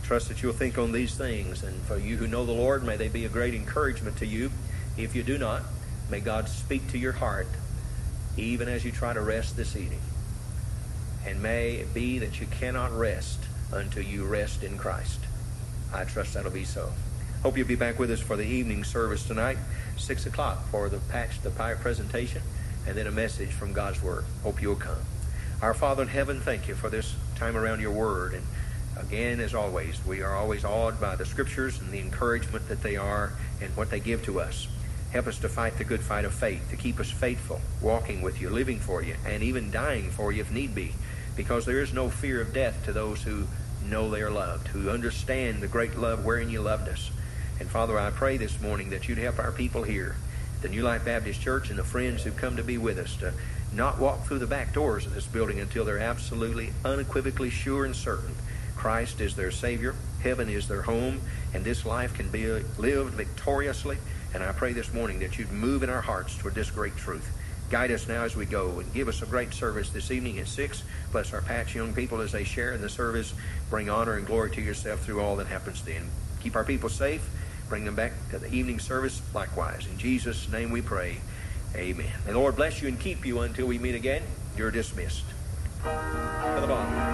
Trust that you'll think on these things. And for you who know the Lord, may they be a great encouragement to you. If you do not, may God speak to your heart even as you try to rest this evening. And may it be that you cannot rest until you rest in Christ. I trust that'll be so. Hope you'll be back with us for the evening service tonight, 6 o'clock, for the Patch the Pie presentation, and then a message from God's Word. Hope you'll come. Our Father in heaven, thank you for this time around your Word. And again, as always, we are always awed by the Scriptures and the encouragement that they are and what they give to us. Help us to fight the good fight of faith, to keep us faithful, walking with you, living for you, and even dying for you if need be, because there is no fear of death to those who know they are loved, who understand the great love wherein you loved us. And Father, I pray this morning that you'd help our people here, the New Life Baptist Church and the friends who've come to be with us, to not walk through the back doors of this building until they're absolutely, unequivocally sure and certain Christ is their Savior, heaven is their home, and this life can be lived victoriously. And I pray this morning that you'd move in our hearts toward this great truth. Guide us now as we go and give us a great service this evening at 6. Bless our Patch young people as they share in the service. Bring honor and glory to yourself through all that happens then. Keep our people safe. Bring them back to the evening service likewise. In Jesus' name we pray. Amen. The Lord bless you and keep you until we meet again. You're dismissed. To the bottom.